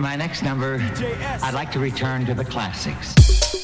My next number, I'd like to return to the classics.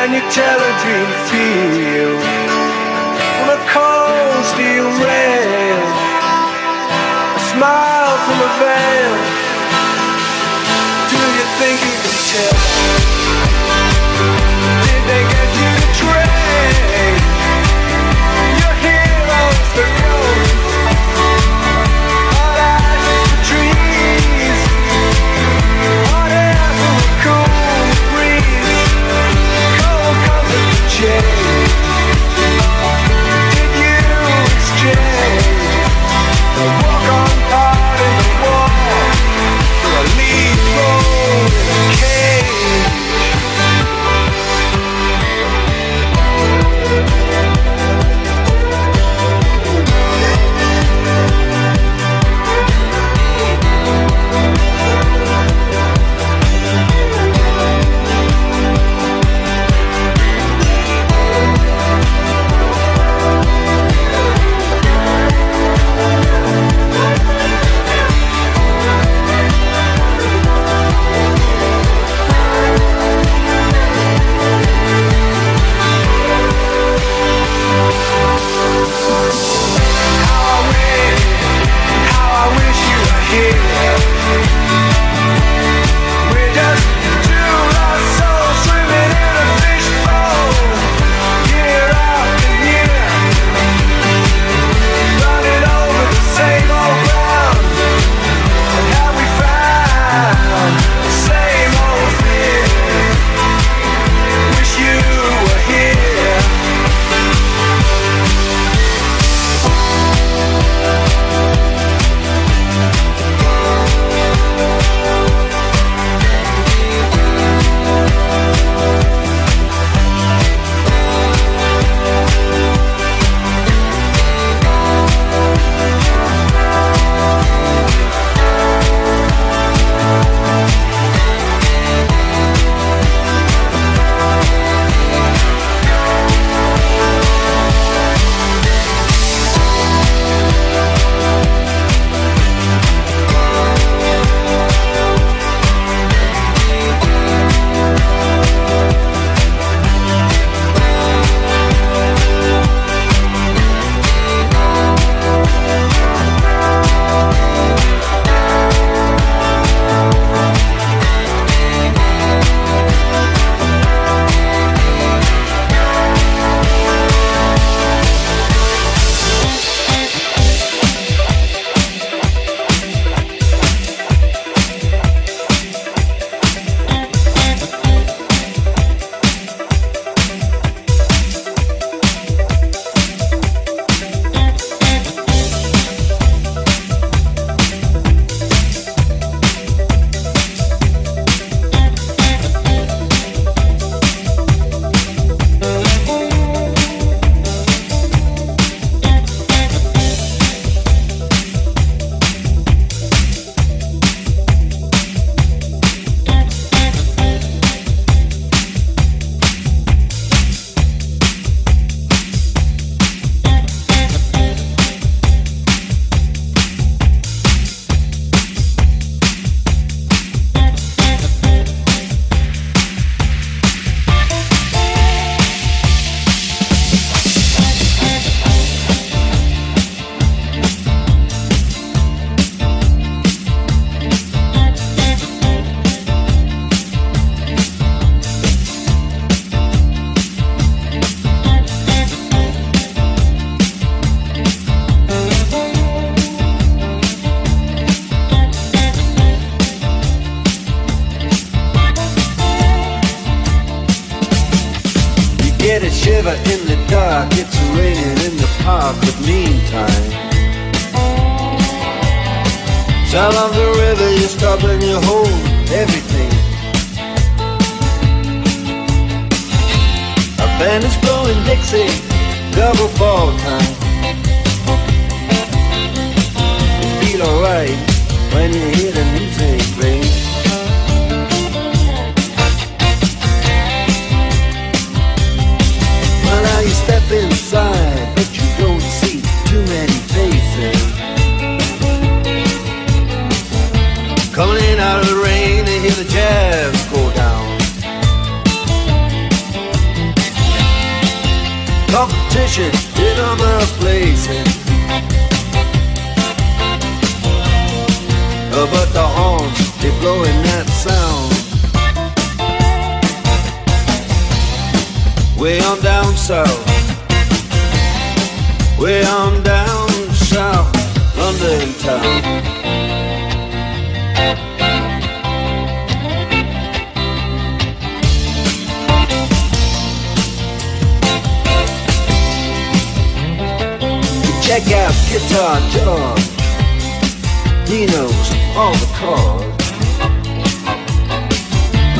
Can you tell a dream feel on a cold steel rail? A smile from a veil. Do you think you can tell?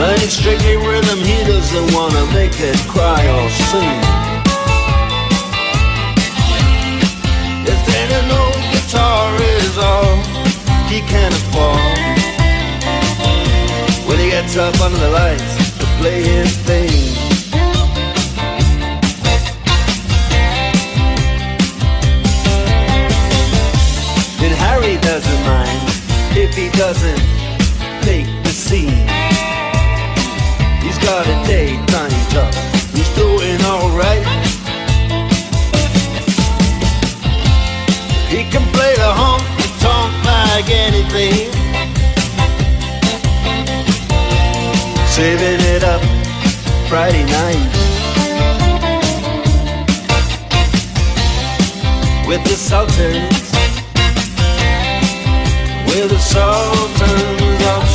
But it's strictly rhythm, he doesn't wanna make it cry or sing. If any old guitar is all he can afford, when he gets up under the lights to play his thing. Then Harry doesn't mind if he doesn't make the scene. A daytime job, he's doing alright. He can play the honky tonk like anything. Saving it up Friday night. With the Sultans with the sultans of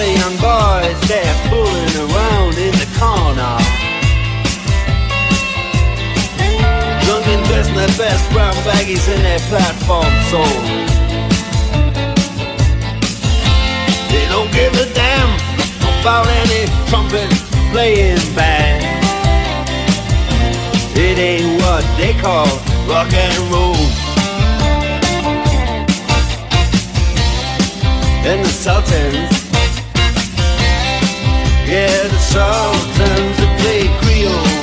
Crowd of young boys, they're fooling around in the corner. Drunk and dressed in their best brown baggies in their platform soles. They don't give a damn about any trumpet playing band. It ain't what they call rock and roll. And the Sultans, yeah, the Sultans that play Creole.